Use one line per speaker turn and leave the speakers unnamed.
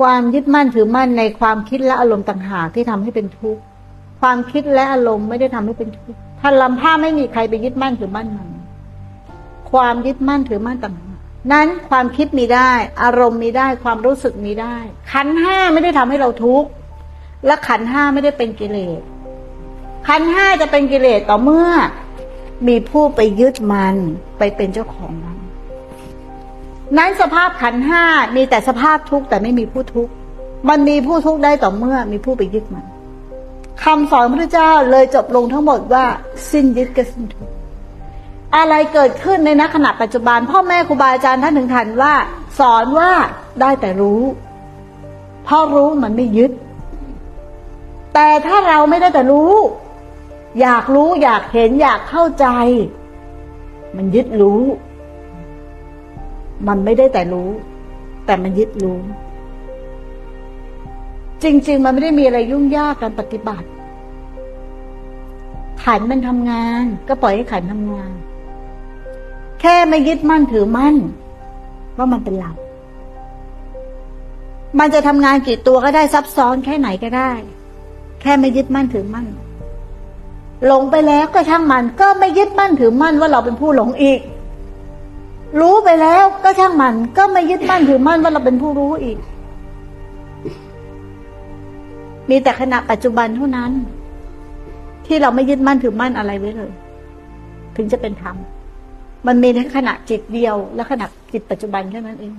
ความยึดมั่นถือมั่นในความคิดและอารมณ์ต่างหากที่ทำให้เป็นทุกข์ความคิดและอารมณ์ไม่ได้ทำให้เป็นทุกข์ถ้าลำผ้าไม่มีใครไปยึดมั่นถือมั่นมัน ความยึดมั่นถือมั่นต่างหากนั้นความคิดมีได้ อารมณ์มีได้ความรู้สึกมีได้ ขันห้าไม่ได้ทำให้เราทุกข์และขันห้าไม่ได้เป็นกิเลสขันห้าจะเป็นกิเลสต่อเมื่อ มีผู้ไปยึดมันไปเป็นเจ้าของมัน นั้นสภาพขันห้ามีแต่สภาพทุกข์แต่ไม่มีผู้ทุกข์มันมีผู้ทุกข์ได้ต่อเมื่อมีผู้ไปยึดมันคำสอนพระเจ้าเลยจบลงทั้งหมดว่า สิ้นยึดก็สิ้นทุกข์อะไรเกิดขึ้นในนขณะปัจจุบัน พ่อแม่ครูบาอาจารย์ท่านถึงทันว่า สอนว่าได้แต่รู้เพราะรู้มันไม่ยึด แต่ถ้าเราไม่ได้แต่รู้ อยากรู้อยากเห็นอยากเข้าใจ มันยึดรู้ มันไม่ได้แต่รู้ แต่มันยึดรู้ จริง ๆ มันไม่ได้มีอะไรยุ่งยากการปฏิบัติ ขันมันทำงาน ก็ปล่อยให้ขันทำงาน แค่ไม่ยึดมั่นถือมั่นว่ามันเป็นเรามันจะทำงานกี่ตัวก็ได้ซับซ้อนแค่ไหนก็ได้ แค่ไม่ยึดมั่นถือมั่นหลงไปแล้วก็ช่างมัน ก็ไม่ยึดมั่นถือมั่นว่าเราเป็นผู้หลงอีก รู้ไปแล้วก็ช่างมัน ก็ไม่ยึดมั่นถือมั่นว่าเราเป็นผู้รู้อีก มีแต่ขณะปัจจุบันเท่านั้น ที่เราไม่ยึดมั่นถือมั่นอะไรไว้เลย ถึงจะเป็นธรรมมันมีในขณะจิตเดียว และขณะจิตปัจจุบันแค่นั้นเอง